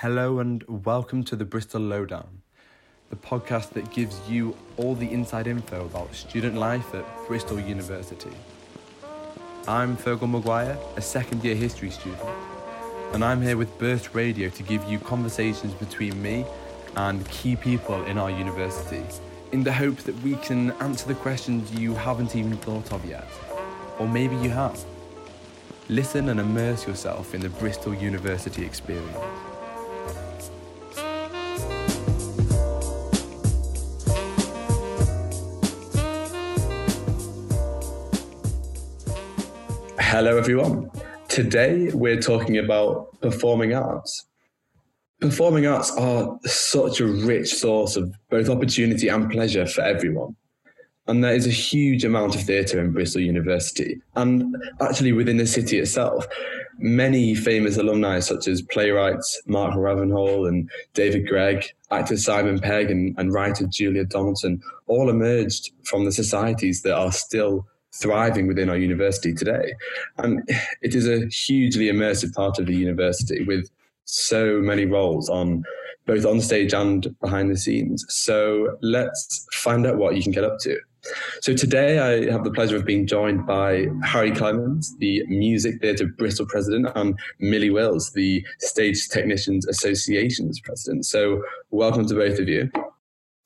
Hello and welcome to the Bristol Lowdown, the podcast that gives you all the inside info about student life at Bristol University. I'm Fergal Maguire, a second year history student, and I'm here with Burst Radio to give you conversations between me and key people in our university in the hope that we can answer the questions you haven't even thought of yet. Or maybe you have. Listen and immerse yourself in the Bristol University experience. Hello, everyone. Today we're talking about performing arts. Performing arts are such a rich source of both opportunity and pleasure for everyone. And there is a huge amount of theatre in Bristol University, and actually within the city itself. Many famous alumni, such as playwrights Mark Ravenhill and David Greig, actor Simon Pegg, and, and writer Julia Donaldson, all emerged from the societies that are still thriving within our university today. And it is a hugely immersive part of the university with so many roles on both on stage and behind the scenes. So let's find out what you can get up to. So today I have the pleasure of being joined by Harry Clements, the Music Theatre Bristol president, and Millie Wills, the Stage Technicians Association's president. So welcome to both of you.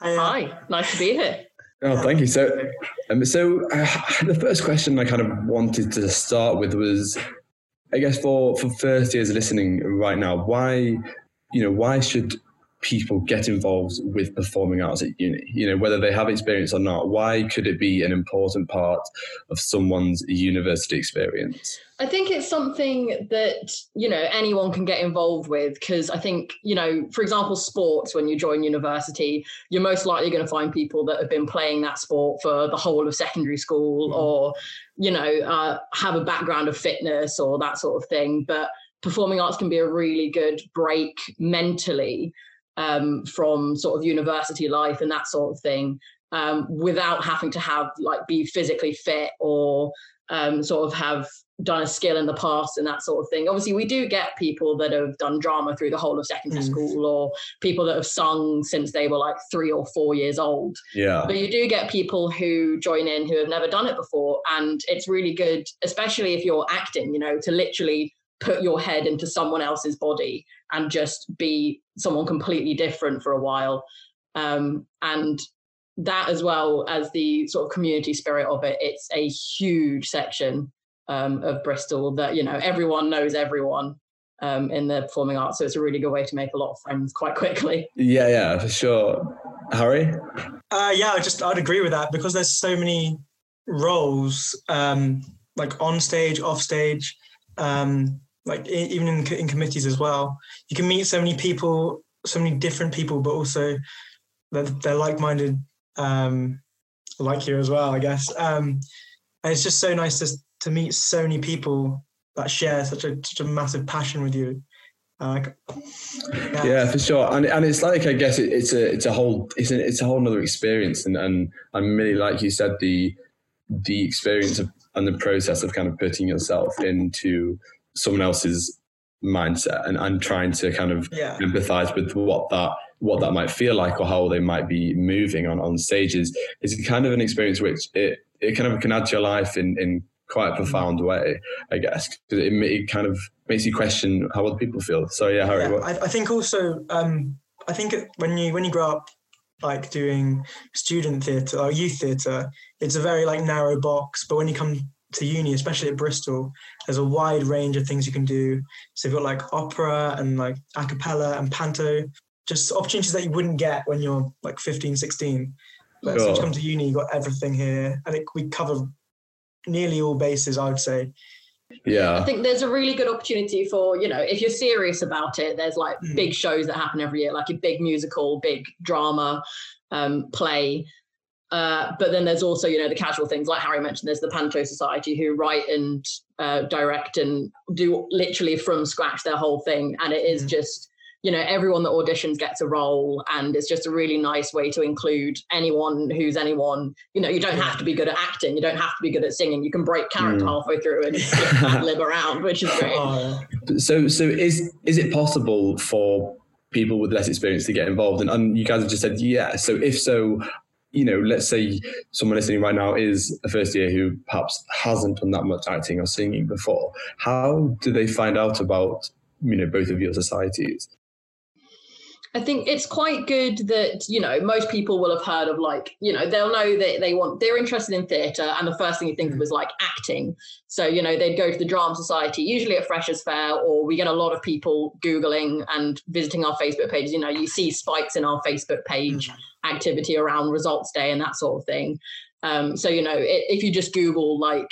Hi, nice to be here. Oh, thank you. So, um, so uh, the first question I kind of wanted to start with was, I guess for for first years listening right now, why, you know, why should people get involved with performing arts at uni? You know, whether they have experience or not, why could it be an important part of someone's university experience? I think it's something that, you know, anyone can get involved with because I think, you know, for example, sports, when you join university, you're most likely going to find people that have been playing that sport for the whole of secondary school mm. or, you know, uh, have a background of fitness or that sort of thing. But performing arts can be a really good break mentally um, from sort of university life and that sort of thing um, without having to have like be physically fit or um, sort of have done a skill in the past and that sort of thing. Obviously, we do get people that have done drama through the whole of secondary mm. school or people that have sung since they were like three or four years old. Yeah. But you do get people who join in who have never done it before. And it's really good, especially if you're acting, you know, to literally put your head into someone else's body and just be someone completely different for a while. Um, and that as well as the sort of community spirit of it, it's a huge section um, of Bristol that, you know, everyone knows everyone. Um, in the performing arts, so it's a really good way to make a lot of friends quite quickly. Yeah, yeah, for sure. Harry? Uh, yeah, I just I'd agree with that because there's so many roles, um, like on stage, off stage, um, like even in, in committees as well. You can meet so many people, so many different people, but also they're, they're like-minded, um, like you as well, I guess. Um, and it's just so nice to to meet so many people that share such a such a massive passion with you. Uh, yeah. yeah. for sure, and and it's like I guess it, it's a it's a whole it's a it's a whole other experience, and and and really like you said the the experience of and the process of kind of putting yourself into someone else's mindset and, and trying to kind of yeah. empathize with what that what that might feel like or how they might be moving on on stages is kind of an experience which it it kind of can add to your life in in quite a profound way i guess because it, it kind of makes you question how other people feel so yeah Harry, yeah, I, I, think also um i think when you when you grow up like doing student theatre or youth theatre it's a very like narrow box but when you come to uni, especially at Bristol, there's a wide range of things you can do. So you've got like opera and like a cappella and panto, just opportunities that you wouldn't get when you're like 15, 16. But sure. you come to uni, you've got everything here. I think we cover nearly all bases, I would say. Yeah. I think there's a really good opportunity for, you know, if you're serious about it, there's like mm. big shows that happen every year, like a big musical, big drama um, play uh, but then there's also, you know, the casual things like Harry mentioned. There's the Panto Society who write and uh, direct and do literally from scratch their whole thing, and it is mm. just, you know, everyone that auditions gets a role, and it's just a really nice way to include anyone who's anyone. You know, you don't have to be good at acting, you don't have to be good at singing. You can break character mm. halfway through and just live around, which is great. So, so is is it possible for people with less experience to get involved? And, and you guys have just said yeah. So if so, you know, let's say someone listening right now is a first year who perhaps hasn't done that much acting or singing before. How do they find out about, you know, both of your societies? I think it's quite good that, you know, most people will have heard of like, you know, they'll know that they want, they're interested in theatre. And the first thing you think of mm. is like acting. So, you know, they'd go to the Drama Society, usually at Freshers' Fair, or we get a lot of people Googling and visiting our Facebook pages. You know, you see spikes in our Facebook page mm-hmm. activity around results day and that sort of thing. Um, so, you know, it, if you just Google like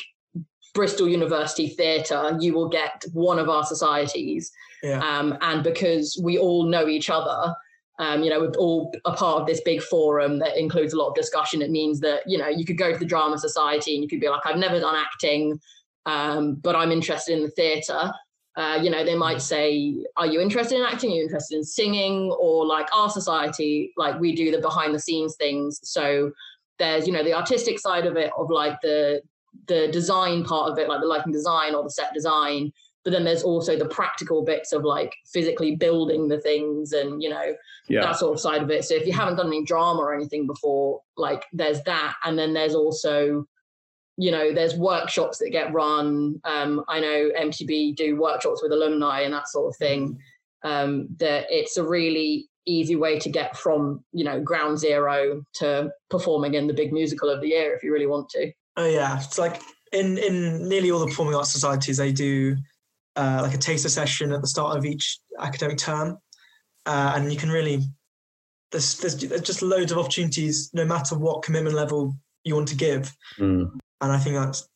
Bristol University Theatre, you will get one of our societies. Yeah. Um, and because we all know each other, um, you know, we're all a part of this big forum that includes a lot of discussion. It means that, you know, you could go to the Drama Society and you could be like, I've never done acting, um, but I'm interested in the theatre. Uh, you know, they might say, Are you interested in acting? Are you interested in singing? Or like our society, like we do the behind the scenes things. So there's, you know, the artistic side of it, of like the the design part of it, like the lighting design or the set design but then there's also the practical bits of like physically building the things and you know yeah. that sort of side of it. So if you haven't done any drama or anything before like there's that. And then there's also you know there's workshops that get run. Um, i know mtb do workshops with alumni and that sort of thing. Um, that it's a really easy way to get from you know ground zero to performing in the big musical of the year if you really want to. Oh yeah. It's like in in nearly all the performing arts societies they do uh, like a taster session at the start of each academic term, uh, and you can really there's, there's, there's just loads of opportunities no matter what commitment level you want to give, mm. and I think that's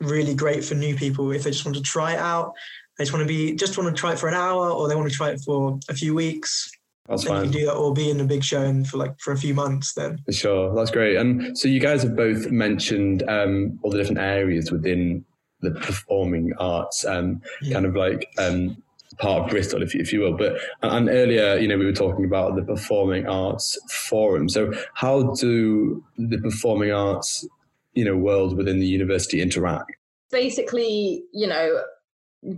really great for new people if they just want to try it out. They just want to be just want to try it for an hour, or they want to try it for a few weeks. That's then fine. You can do that, or be in a big show and for like for a few months. Then sure, that's great. And so you guys have both mentioned um, all the different areas within the performing arts, um, yeah. kind of like um, part of Bristol, if you, if you will. But and earlier, you know, we were talking about the Performing Arts Forum. So, how do the performing arts, you know, world within the university interact? Basically, you know,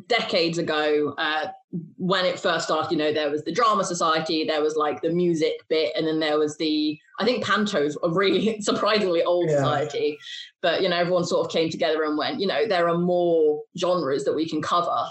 decades ago, uh, when it first started, you know, there was the drama society, there was like the music bit, and then there was the I think Panto's a really surprisingly old yeah. society. But you know, everyone sort of came together and went, you know, there are more genres that we can cover.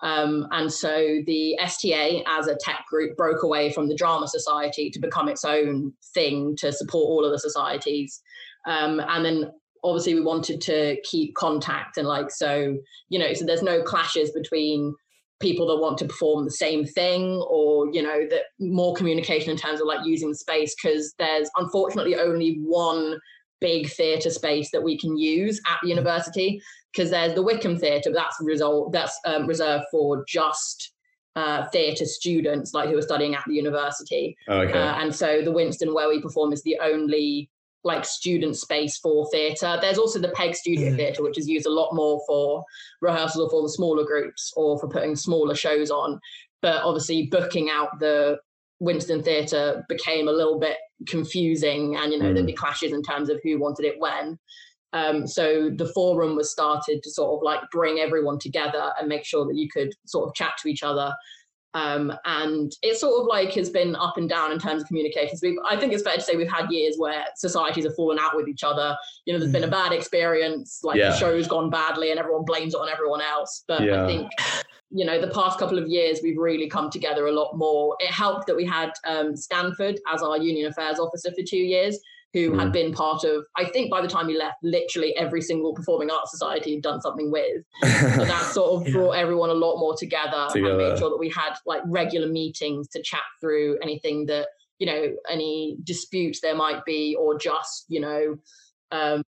Um, and so the STA as a tech group broke away from the Drama Society to become its own thing to support all of the societies. Um, and then obviously we wanted to keep contact and like so you know so there's no clashes between people that want to perform the same thing or you know that more communication in terms of like using the space because there's unfortunately only one big theatre space that we can use at the university because there's the Wickham Theatre, but that's result that's um, reserved for just uh, theatre students like who are studying at the university. Oh, okay. Uh, and so the Winston where we perform is the only like student space for theatre. There's also the Peg Studio mm. Theatre, which is used a lot more for rehearsals or for the smaller groups or for putting smaller shows on. But obviously, booking out the Winston Theatre became a little bit confusing, and you know mm. there'd be clashes in terms of who wanted it when. Um, so the forum was started to sort of like bring everyone together and make sure that you could sort of chat to each other um, and it sort of like has been up and down in terms of communications. We've, I think it's fair to say we've had years where societies have fallen out with each other. You know, there's been a mm. bad experience, like yeah. the show's gone badly and everyone blames it on everyone else. But yeah. I think, you know, the past couple of years, we've really come together a lot more. It helped that we had um, Stanford as our union affairs officer for two years who mm. had been part of, I think by the time he left, literally every single performing arts society had done something with. so that sort of yeah. brought everyone a lot more together, together, and made sure that we had like regular meetings to chat through anything that, you know, any disputes there might be, or just, you know, um,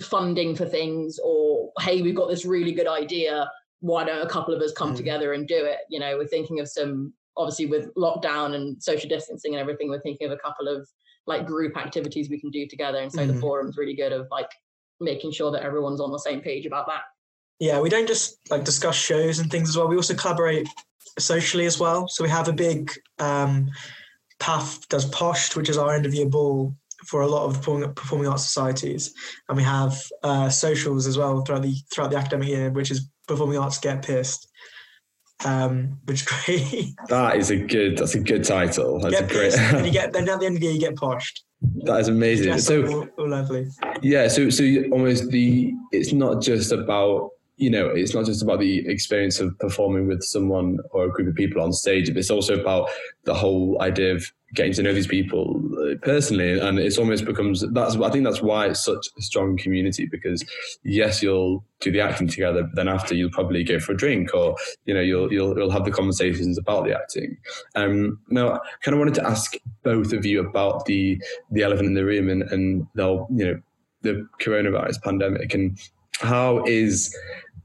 funding for things, or hey, we've got this really good idea. Why don't a couple of us come mm. together and do it? You know, we're thinking of some obviously with lockdown and social distancing and everything, we're thinking of a couple of like group activities we can do together. And so mm-hmm. the forum's really good of like making sure that everyone's on the same page about that. Yeah, we don't just like discuss shows and things as well. We also collaborate socially as well. So we have a big um, PAF does POSH, which is our end of year ball for a lot of performing, performing arts societies, and we have uh, socials as well throughout the throughout the academic year, which is performing arts get pissed. Um, which is great. That is a good. That's a good title. That's get a great. and you get then at the end of the year you get poshed. that is amazing. So all, all lovely. Yeah, so so almost the it's not just about you know it's not just about the experience of performing with someone or a group of people on stage, but it's also about the whole idea of getting to know these people uh, personally, and it's almost becomes that's I think that's why it's such a strong community because yes, you'll do the acting together, but then after you'll probably go for a drink or you know you'll you'll, you'll have the conversations about the acting. Um, now, I kind of wanted to ask both of you about the the elephant in the room and and they'll you know the coronavirus pandemic and how is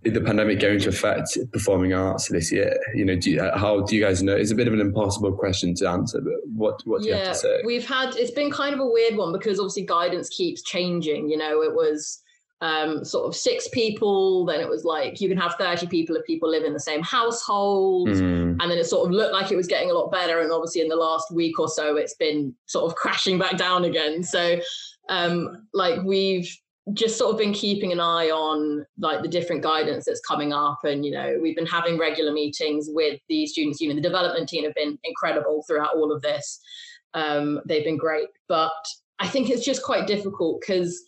the pandemic going to affect performing arts this year? You know, do you, how do you guys know? It's a bit of an impossible question to answer, but what what do you have to say? we've had it's been kind of a weird one because obviously guidance keeps changing. You know, it was um, sort of six people, then it was like you can have 30 people if people live in the same household. Mm, And then it sort of looked like it was getting a lot better. And obviously, in the last week or so, it's been sort of crashing back down again. So, um, like, we've just sort of been keeping an eye on like the different guidance that's coming up and you know we've been having regular meetings with the students union the development team have been incredible throughout all of this. Um, they've been great but i think it's just quite difficult because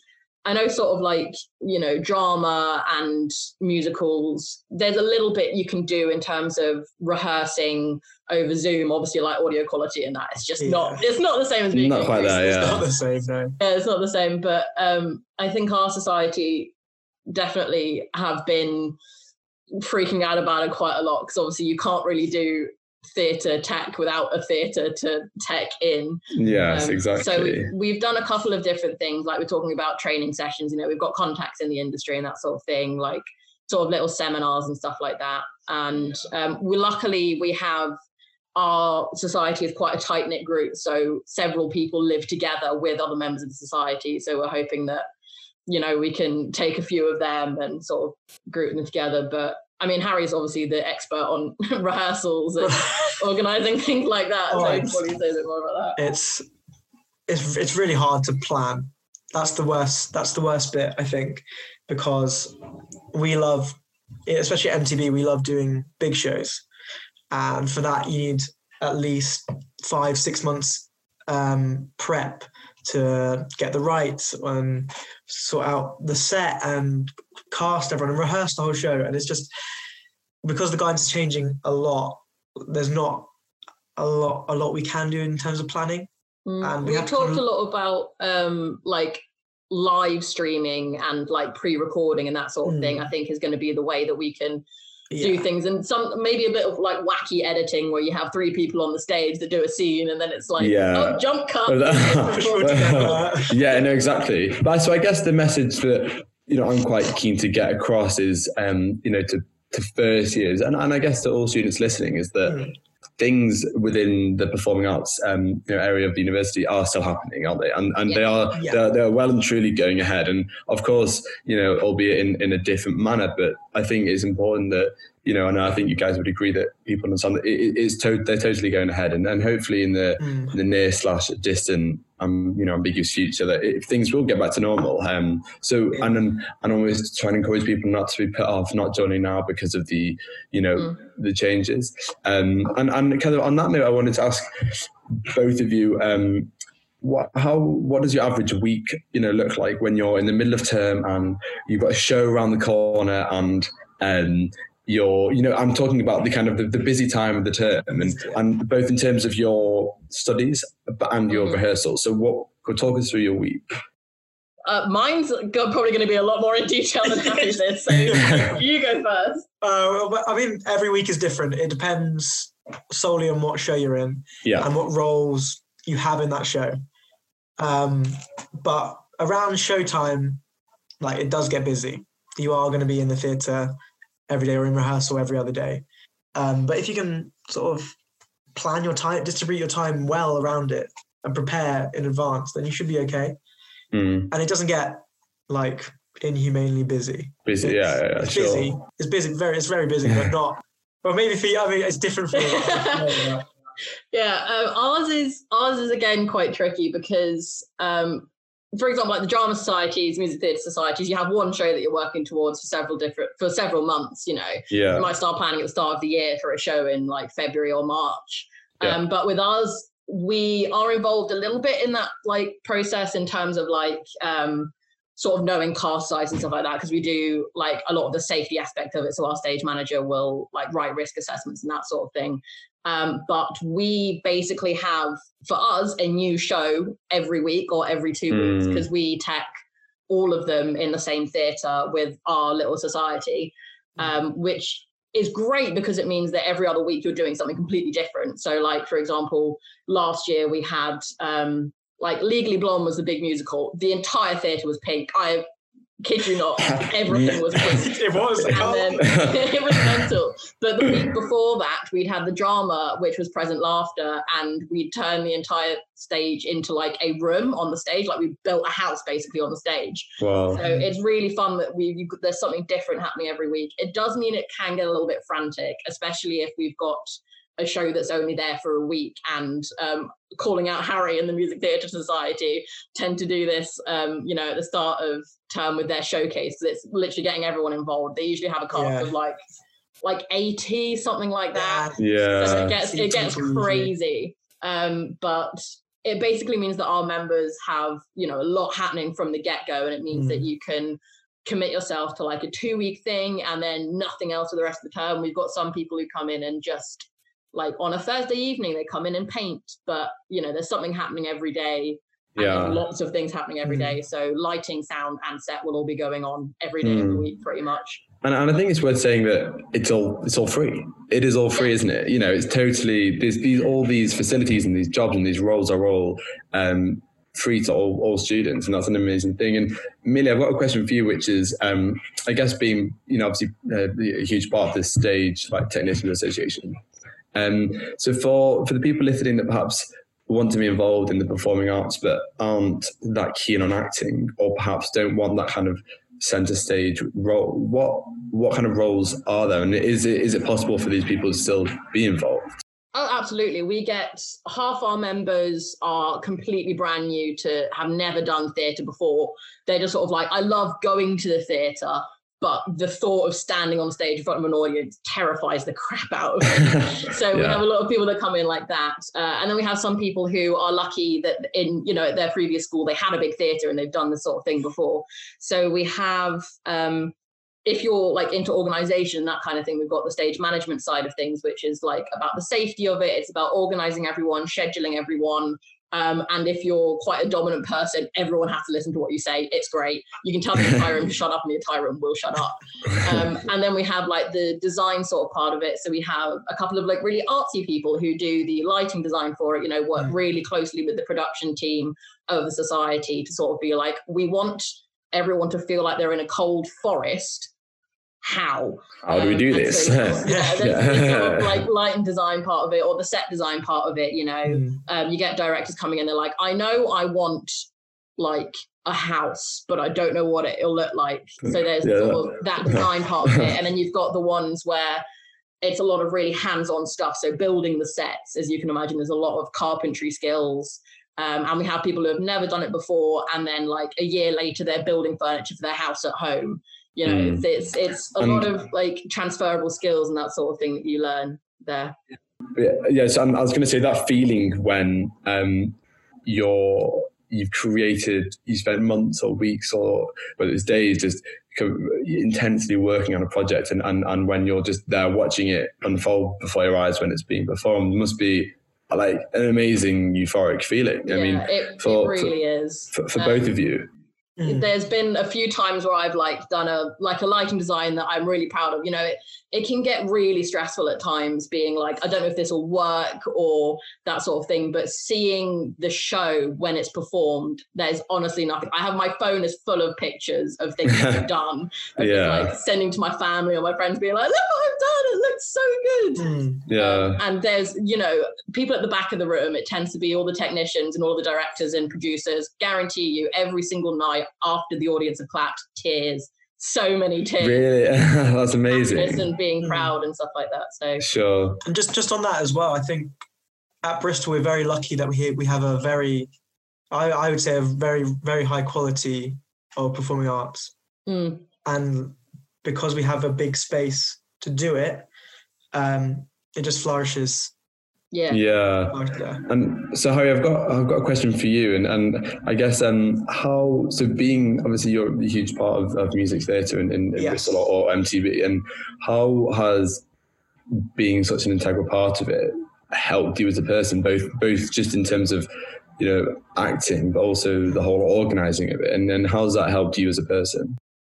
i know sort of like you know drama and musicals there's a little bit you can do in terms of rehearsing over zoom obviously like audio quality and that it's just not it's not the same as being Not quite person. there, It's not the same, no. Yeah, it's not the same, but um, I think our society definitely have been freaking out about it quite a lot because obviously you can't really do theatre tech without a theatre to tech in. yes, Um, exactly. So we, we've done a couple of different things, like we're talking about training sessions. You know, we've got contacts in the industry and that sort of thing, like sort of little seminars and stuff like that. And um, we luckily we have our society is quite a tight knit group, so several people live together with other members of the society. So we're hoping that you know we can take a few of them and sort of group them together. But I mean, Harry's obviously the expert on rehearsals and organizing things like that. Oh, so he probably say a bit more about that. it's it's it's really hard to plan. That's the worst. That's the worst bit, I think, because we love, especially at MTB, we love doing big shows, and for that you need at least five six months um, prep to get the rights and sort out the set and cast everyone and rehearse the whole show. And it's just because the guidance is changing a lot. There's not a lot a lot we can do in terms of planning. Mm, And we we have to talked kind a lot about um, like live streaming and like pre-recording and that sort of Mm. thing. I think is going to be the way that we can Yeah. do things and some maybe a bit of like wacky editing where you have three people on the stage that do a scene and then it's like Yeah. oh jump cut. Well, that- Push all together. yeah, no, exactly. But so I guess the message that you know I'm quite keen to get across is, um, you know, to to first years and, and I guess to all students listening is that Mm. Things within the performing arts um, you know, area of the university are still happening, aren't they? And and they are Yeah. they're, they're well and truly going ahead. And of course, you know, albeit in, in a different manner, but I think it's important that you know, and I think you guys would agree that people understand that it, is to, they're totally going ahead, and, and hopefully in the Mm. the near slash distant um you know ambiguous future that it, things will get back to normal um so and then and always trying to encourage people not to be put off not joining now because of the you know Mm. the changes um and and kind of on that note i wanted to ask both of you um what how what does your average week you know look like when you're in the middle of term and you've got a show around the corner and um your you know i'm talking about the kind of the, the busy time of the term and and both in terms of your studies and your Mhm. rehearsals so what could talk us through your week Uh, mine's go- probably going to be a lot more in detail than Harry's is. So you go first. Uh, I mean, every week is different. It depends solely on what show you're in yeah and what roles you have in that show. Um, but around showtime, like it does get busy. You are going to be in the theatre every day or in rehearsal every other day. Um, but if you can sort of plan your time, distribute your time well around it, and prepare in advance, then you should be okay. Mm, And it doesn't get like inhumanely busy. busy yeah, yeah, yeah it's sure busy. It's busy. Very. It's very busy, but not. Well, maybe for you. I mean, it's different for you. Yeah, um, ours is ours is again quite tricky because um, for example, like the drama societies, music theatre societies, you have one show that you're working towards for several different for several months. You know, Yeah. you might start planning at the start of the year for a show in like February or March. Yeah. Um, but with us, we are involved a little bit in that like process in terms of like um, sort of knowing cast size and stuff like that because we do like a lot of the safety aspect of it. So our stage manager will like write risk assessments and that sort of thing. Um, but we basically have for us a new show every week or every two weeks Mm. because we tech all of them in the same theatre with our little society, um, which is great because it means that every other week you're doing something completely different. So, like for example, last year we had um, like Legally Blonde was the big musical. The entire theatre was pink. I kid you not, everything was pink. It was. And then it was mental. But the week before that, we'd had the drama, which was present laughter, and we'd turned the entire stage into like a room on the stage. Like we built a house basically on the stage. Wow. So it's really fun that we you, there's something different happening every week. It does mean it can get a little bit frantic, especially if we've got a show that's only there for a week and um, calling out Harry and the Music Theatre Society tend to do this, um, you know, at the start of term with their showcase. It's literally getting everyone involved. They usually have a cast Yeah. of like like 80, something like that. So Yeah. it gets it gets crazy. Um, but it basically means that our members have you know a lot happening from the get go, and it means that you can commit yourself to like a two week thing and then nothing else for the rest of the term. We've got some people who come in and just like on a Thursday evening they come in and paint, but you know there's something happening every day. And Yeah. lots of things happening every Mm. So lighting, sound, and set will all be going on every day of the Mm. week, pretty much. And, and I think it's worth saying that it's all it's all free. It is all free, isn't it? You know, it's totally these these all these facilities and these jobs and these roles are all um, free to all, all students, and that's an amazing thing. And Millie, I've got a question for you, which is, um, I guess, being you know obviously uh, a huge part of this stage, like Technician Association. Um, so for for the people listening that perhaps want to be involved in the performing arts but aren't that keen on acting, or perhaps don't want that kind of center stage role, what what kind of roles are there, and is it is it possible for these people to still be involved? Oh, absolutely. We get half our members are completely brand new to have never done theatre before. They're just sort of like, I love going to the theatre, but the thought of standing on stage in front of an audience terrifies the crap out of me. So we have a lot of people that come in like that, uh, and then we have some people who are lucky that in you know at their previous school they had a big theatre and they've done this sort of thing before. So we have. Um, if you're like into organization that kind of thing we've got the stage management side of things which is like about the safety of it it's about organizing everyone scheduling everyone um, and if you're quite a dominant person everyone has to listen to what you say. It's great. You can tell the entire room to shut up and the entire room will shut up. Um, and then we have like the design sort of part of it. So we have a couple of like really artsy people who do the lighting design for it you know work Mm. really closely with the production team of the society to sort of be like we want everyone to feel like they're in a cold forest how How do we do Um, this? so, yeah, there's the sort of Yeah. like light and design part of it or the set design part of it you know Mm. um, you get directors coming in they're like i know i want like a house but i don't know what it'll look like so there's Yeah. sort of that design part of it and then you've got the ones where it's a lot of really hands-on stuff so building the sets as you can imagine there's a lot of carpentry skills um, and we have people who have never done it before and then like a year later they're building furniture for their house at home you know Mm. it's it's a And- lot of like transferable skills and that sort of thing that you learn there Yeah, yeah, so I'm- I was going to say that feeling when um, you're you've created, you spent months or weeks or whether it's days, just intensely working on a project, and, and and when you're just there watching it unfold before your eyes when it's being performed, must be like an amazing euphoric feeling. I yeah mean, it, for- it really is for, for Um, both of you. Mm. there's been a few times where I've like done a like a lighting design that I'm really proud of. You know, it, it can get really stressful at times being like, I don't know if this will work or that sort of thing. But seeing the show when it's performed, there's honestly nothing. I have my phone is full of pictures of things that I've done. of just, Yeah. like sending to my family or my friends being like, look what I've done. It looks so good. Mm. Yeah, Um, and there's, you know, people at the back of the room, it tends to be all the technicians and all the directors and producers. Guarantee you, every single night after the audience have clapped, tears. So many tears. really, that's amazing. And being Mm. proud and stuff like that. So, Sure. And just just on that as well, I think at Bristol we're very lucky that we we have a very I, I would say a very very high quality of performing arts, Mm. and because we have a big space to do it, um, it just flourishes. Yeah. Yeah. And so Harry, I've got I've got a question for you, and, and I guess um how so being obviously you're a huge part of, of music theatre in, in, in Yes. Bristol or, or MTB, and how has being such an integral part of it helped you as a person, both both just in terms of you know acting, but also the whole organising of it, and then how's that helped you as a person?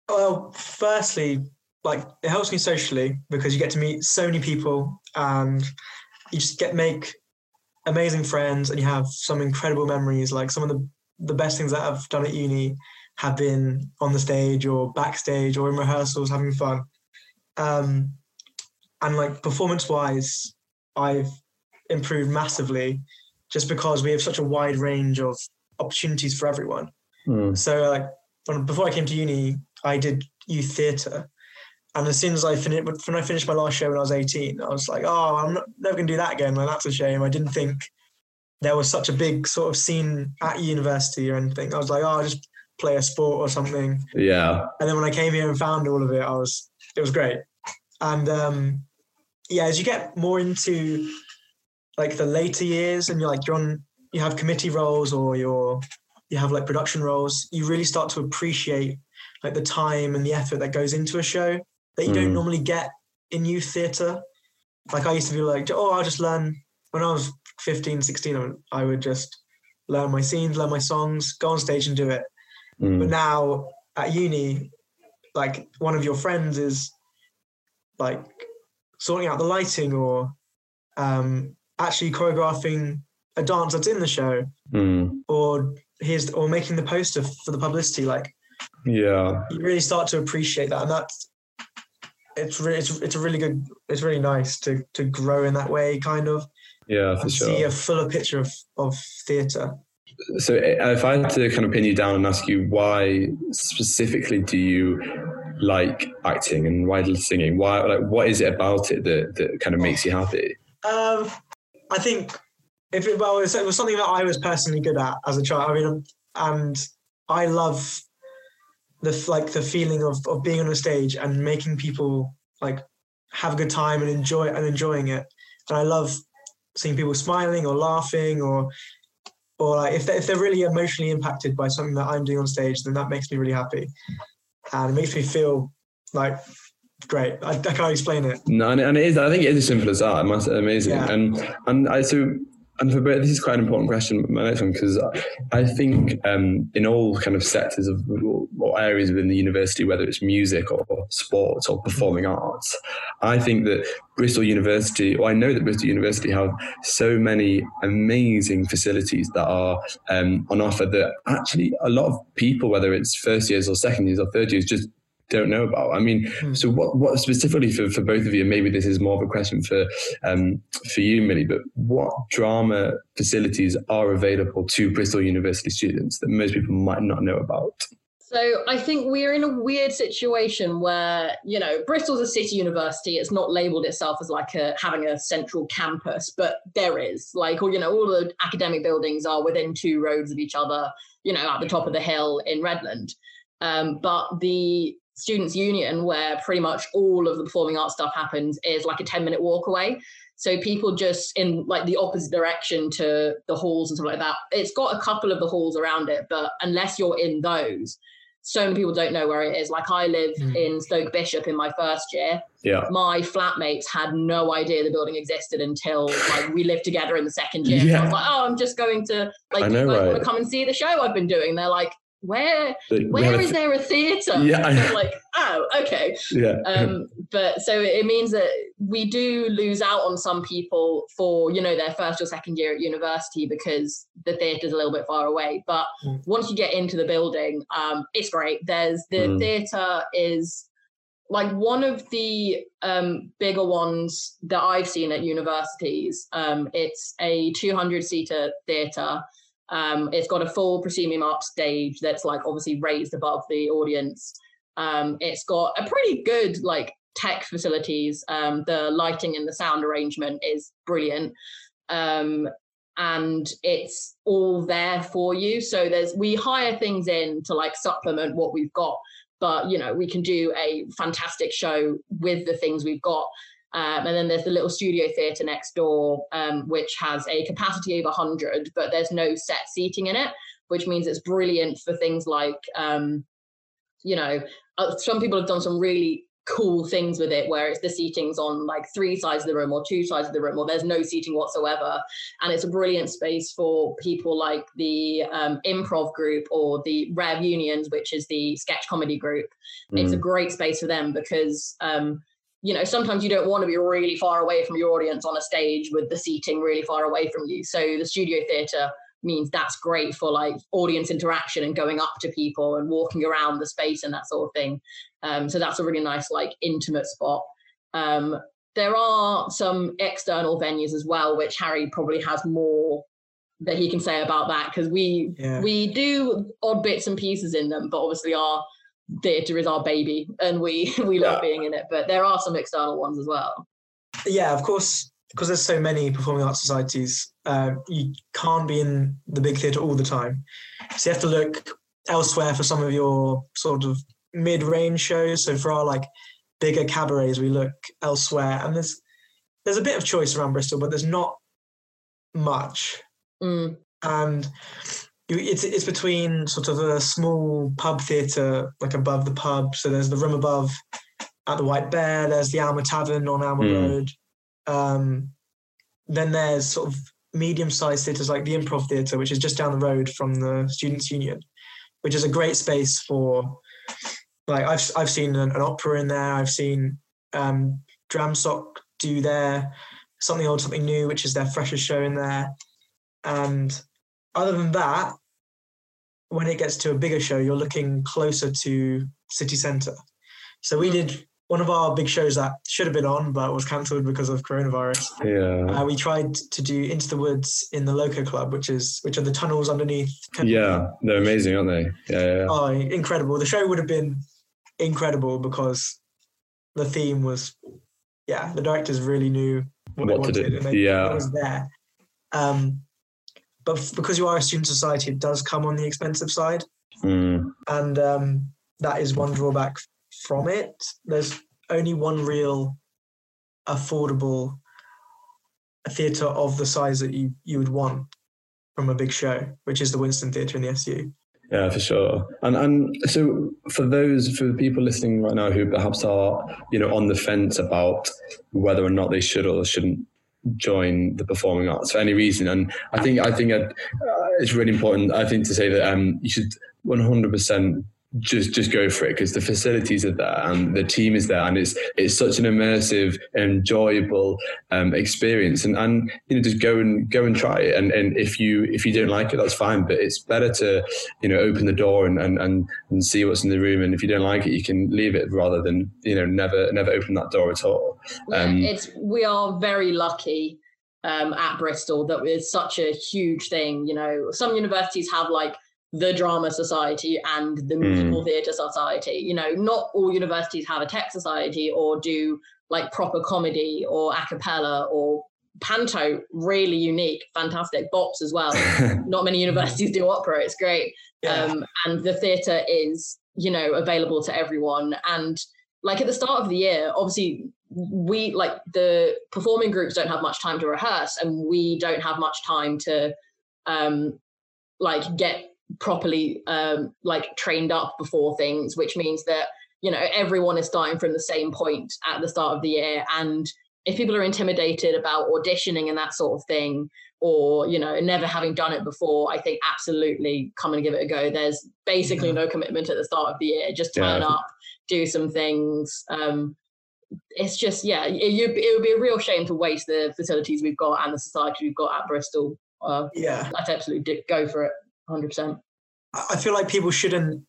Well, firstly, like it helps me socially because you get to meet so many people and you just get make amazing friends and you have some incredible memories. Like some of the the best things that I've done at uni have been on the stage or backstage or in rehearsals having fun. Um, and like performance wise, I've improved massively just because we have such a wide range of opportunities for everyone. Mm. So like when, before I came to uni, I did youth theatre. And as soon as I finished, when I finished my last show when I was 18, I was like, oh, I'm not, never going to do that again. Like, that's a shame. I didn't think there was such a big sort of scene at university or anything. I was like, oh, I'll just play a sport or something. Yeah. And then when I came here and found all of it, I was, it was great. And um, yeah, as you get more into like the later years and you're like, you're on, you have committee roles or you're, you have like production roles, you really start to appreciate like the time and the effort that goes into a show that you don't Mm. normally get in youth theatre. Like I used to be like, oh, I'll just learn when I was 15, 16, I would just learn my scenes, learn my songs, go on stage and do it. But Mm. now at uni, like one of your friends is like sorting out the lighting or um, actually choreographing a dance that's in the show Mm. or here's or making the poster for the publicity. Like Yeah. you really start to appreciate that, and that's it's re- it's it's a really good. It's really nice to to grow in that way, kind of, Yeah, for sure. see a fuller picture of of theatre. So if I had to kind of pin you down and ask you why specifically do you like acting and why singing? Why like what is it about it that, that kind of makes you happy? Um, I think if it, well, it was, it was something that I was personally good at as a child. I mean, and I love the like the feeling of of being on a stage and making people like have a good time and enjoy and enjoying it. And I love seeing people smiling or laughing or or like if they if they're really emotionally impacted by something that I'm doing on stage, then that makes me really happy, and it makes me feel like great. I, I can't explain it. No, and, and it is. I think it is as simple as that. It's amazing. Yeah. And and I so and for this is quite an important question. My next one because I think um, in all kind of sectors of or areas within the university, whether it's music or sports or performing arts, I think that Bristol University, or I know that Bristol University have so many amazing facilities that are um, on offer that actually a lot of people, whether it's first years or second years or third years, just don't know about. I mean, Hmm. so what, what specifically for, for both of you, and maybe this is more of a question for um, for you, Millie, but what drama facilities are available to Bristol University students that most people might not know about? So I think we're in a weird situation where, you know, Bristol's a city university. It's not labeled itself as like a having a central campus, but there is. Like, or, you know, all the academic buildings are within two roads of each other, you know, at the top of the hill in Redland. Um, but the students union where pretty much all of the performing arts stuff happens is like a 10 minute walk away. So people just in like the opposite direction to the halls and stuff like that. It's got a couple of the halls around it but unless you're in those so many people don't know where it is. Like i live Mm. in stoke bishop in my first year. Yeah. my flatmates had no idea the building existed until like we lived together in the second year. So i Yeah. was like oh i'm just going to like I know, guys want to come and see the show i've been doing. They're like where But we where have a is th- there a theatre? Yeah, I like, oh, okay. Yeah. Um, but so it means that we do lose out on some people for, you know, their first or second year at university because the theatre's a little bit far away. But Mm. once you get into the building, um, it's great. There's the Mm. theatre is like one of the um, bigger ones that I've seen at universities. Um, it's a 200 seater theatre. Um, it's got a full proscenium arch stage that's like obviously raised above the audience. Um, it's got a pretty good like tech facilities. Um, the lighting and the sound arrangement is brilliant. Um, and it's all there for you. So there's we hire things in to like supplement what we've got, but you know we can do a fantastic show with the things we've got. Um, and then there's the little studio theatre next door, um, which has a capacity of 100, but there's no set seating in it, which means it's brilliant for things like, um, you know, uh, some people have done some really cool things with it where it's the seating's on like three sides of the room or two sides of the room or there's no seating whatsoever and it's a brilliant space for people like the um, improv group or the Revunions which is the sketch comedy group mm. it's a mm. great space for them because um, you know sometimes you don't want to be really far away from your audience on a stage with the seating really far away from you so the studio theatre means that's great for like audience interaction and going up to people and walking around the space and that sort of thing. Um, so that's a really nice like intimate spot. Um, there are some external venues as well, which Harry probably has more that he can say about that because we yeah. we do odd bits and pieces in them, but obviously our theatre is our baby and we we love yeah. being in it. But there are some external ones as well. Yeah, of course because there's so many performing arts societies, uh, you can't be in the big theatre all the time. So you have to look elsewhere for some of your sort of mid-range shows. So for our like bigger cabarets, we look elsewhere, and there's there's a bit of choice around Bristol, but there's not much. Mm. And it's it's between sort of a small pub theatre, like above the pub. So there's the room above at the White Bear. There's the Alma Tavern on Alma mm. Road. Um, then there's sort of medium-sized theatres like the Improv Theatre, which is just down the road from the Students' Union, which is a great space for like I've I've seen an, an opera in there. I've seen um, Dramsoc do their something old, something new, which is their freshest show in there. And other than that, when it gets to a bigger show, you're looking closer to city centre. So we did one of our big shows that should have been on but was cancelled because of coronavirus. Yeah. Uh, we tried to do Into the Woods in the Loco Klub, which is which are the tunnels underneath. Yeah, they're amazing, aren't they? Yeah, yeah. Oh, incredible! The show would have been incredible because the theme was, yeah, the directors really knew what, what they wanted, and they, yeah, it was there. Um, but because you are a student society, it does come on the expensive side, mm. and um, that is one drawback from it. There's only one real affordable theatre of the size that you, you would want from a big show, which is the Winston Theatre in the SU. Yeah, for sure. And and so for those for people listening right now who perhaps are you know on the fence about whether or not they should or shouldn't join the performing arts for any reason, and I think I think uh, it's really important. I think to say that um, you should one hundred percent just just go for it because the facilities are there and the team is there and it's it's such an immersive enjoyable um, experience. And and you know just go and go and try it. And and if you if you don't like it that's fine but it's better to you know open the door and and and, and see what's in the room. And if you don't like it you can leave it rather than you know never never open that door at all. Um, yeah, it's we are very lucky um, at Bristol that it's such a huge thing you know. Some universities have like the drama society and the musical mm. theatre society. You know, not all universities have a tech society or do like proper comedy or a cappella or panto, really unique, fantastic. Bops as well. not many universities do opera. It's great. Yeah. Um, and the theatre is, you know, available to everyone. And like at the start of the year, obviously we like the performing groups don't have much time to rehearse and we don't have much time to um like get properly um, like trained up before things, which means that you know everyone is starting from the same point at the start of the year. And if people are intimidated about auditioning and that sort of thing, or you know never having done it before, I think absolutely come and give it a go. There's basically yeah. no commitment at the start of the year. Just turn yeah. up, do some things. Um, it's just yeah, it, it, would be a real shame to waste the facilities we've got and the society we've got at Bristol. Uh, yeah, I'd absolutely go for it. 100%. I feel like people shouldn't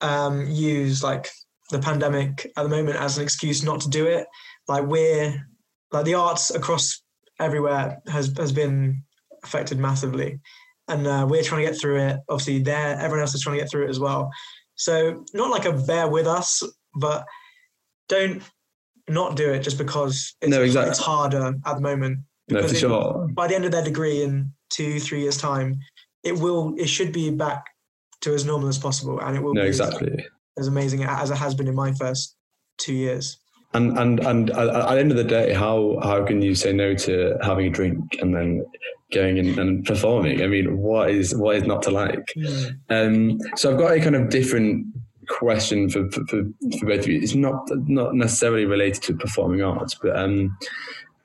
um, use like the pandemic at the moment as an excuse not to do it. Like we're like the arts across everywhere has has been affected massively, and uh, we're trying to get through it. Obviously, there everyone else is trying to get through it as well. So not like a bear with us, but don't not do it just because it's, no, exactly. it's harder at the moment. No, for sure. By the end of their degree in two, three years' time, it will, it should be back to as normal as possible, and it will No, be as- exactly. as amazing as it has been in my first two years. And and and at, at the end of the day, how how can you say no to having a drink and then going in and performing? I mean, what is what is not to like? Um, so I've got a kind of different question for, for, for, for both of you. It's not not necessarily related to performing arts, but um,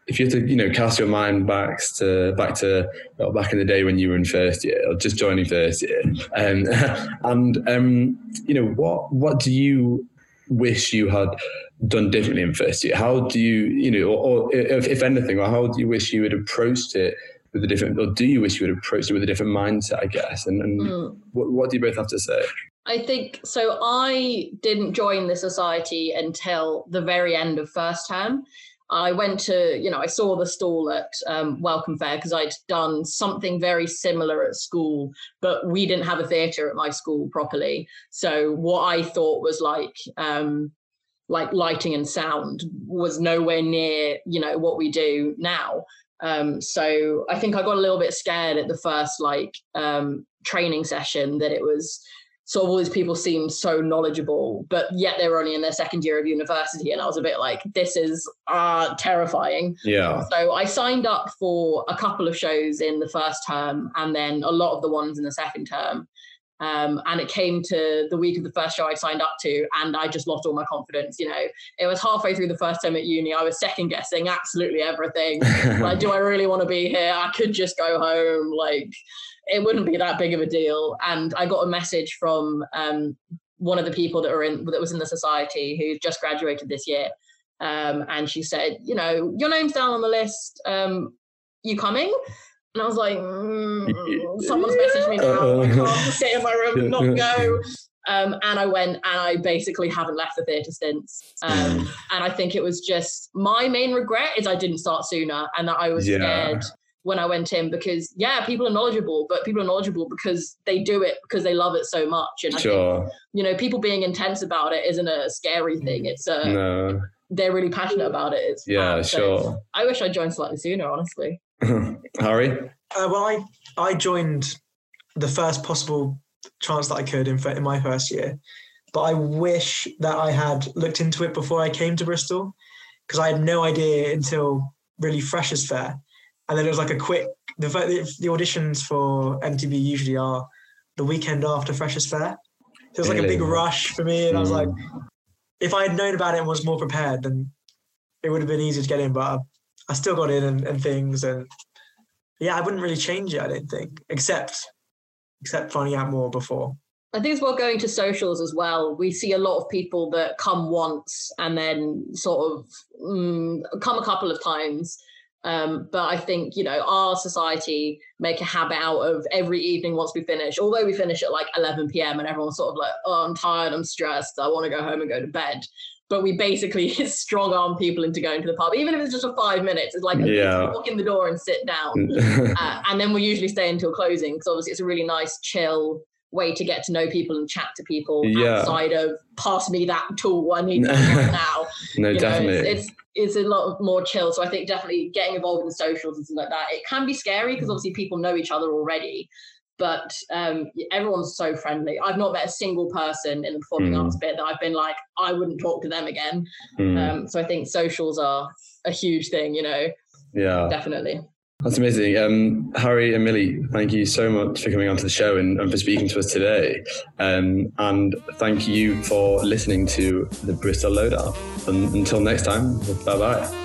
if you had to, you know, cast your mind back to back to well, back in the day when you were in first year or just joining first year, um, and um, you know, what what do you wish you had done differently in first year? How do you, you know, or, or if, if anything, or how do you wish you had approached it? With a different, or do you wish you had approached it with a different mindset? I guess, and, and Mm. what, what do you both have to say? I think so. I didn't join the society until the very end of first term. I went to, you know, I saw the stall at um, Welcome Fair because I'd done something very similar at school, but we didn't have a theatre at my school properly. So what I thought was like, um, like lighting and sound was nowhere near, you know, what we do now. Um, so I think I got a little bit scared at the first like um, training session that it was sort of all these people seemed so knowledgeable, but yet they were only in their second year of university. And I was a bit like, this is uh, terrifying. Yeah, So I signed up for a couple of shows in the first term and then a lot of the ones in the second term. Um, and it came to the week of the first show I signed up to, and I just lost all my confidence. You know, it was halfway through the first term at uni. I was second guessing absolutely everything. like, do I really want to be here? I could just go home. Like, it wouldn't be that big of a deal. And I got a message from um, one of the people that were in that was in the society who just graduated this year. Um, and she said, you know, your name's down on the list. Um, you coming? And I was like, mm, someone's messaged me now. I can't sit in my room and not go. Um, and I went and I basically haven't left the theatre since. Um, and I think it was just my main regret is I didn't start sooner and that I was Yeah. scared when I went in because, yeah, people are knowledgeable, but people are knowledgeable because they do it because they love it so much. And I think, sure. you know, people being intense about it isn't a scary thing. It's a, No, they're really passionate about it. It's yeah, fab. So sure. I wish I joined slightly sooner, honestly. Harry? Uh, well, I I joined the first possible chance that I could in, fir- in my first year, but I wish that I had looked into it before I came to Bristol because I had no idea until really Freshers Fair, and then it was like a quick. The the, the auditions for MTB usually are the weekend after Freshers Fair. So it was like a big rush for me, and I was like, Mm. if I had known about it and was more prepared, then it would have been easier to get in. But I, I still got in and, and things, and yeah, I wouldn't really change it. I don't think, except except finding out more before. I think it's worth going to socials as well. We see a lot of people that come once and then sort of mm, come a couple of times. Um, but I think, you know, our society make a habit out of every evening once we finish, although we finish at like 11 p.m. and everyone's sort of like, oh, I'm tired, I'm stressed, I want to go home and go to bed. But we basically strong arm people into going to the pub, even if it's just for five minutes. It's like Yeah. walk in the door and sit down. Uh, and then we usually stay until closing because obviously it's a really nice, chill way to get to know people and chat to people Yeah. outside of pass me that tool I need now. no, You know, definitely. it's, it's it's a lot more chill. So I think definitely getting involved in socials and things like that. It can be scary because obviously people know each other already. But um, everyone's so friendly. I've not met a single person in the performing Mm. arts bit that I've been like, I wouldn't talk to them again. Mm, Um, so I think socials are a huge thing, you know, yeah. definitely. That's amazing. Um, Harry and Millie, thank you so much for coming onto the show and, and for speaking to us today. Um, and thank you for listening to the Bristol Lowdown. And until next time, bye bye.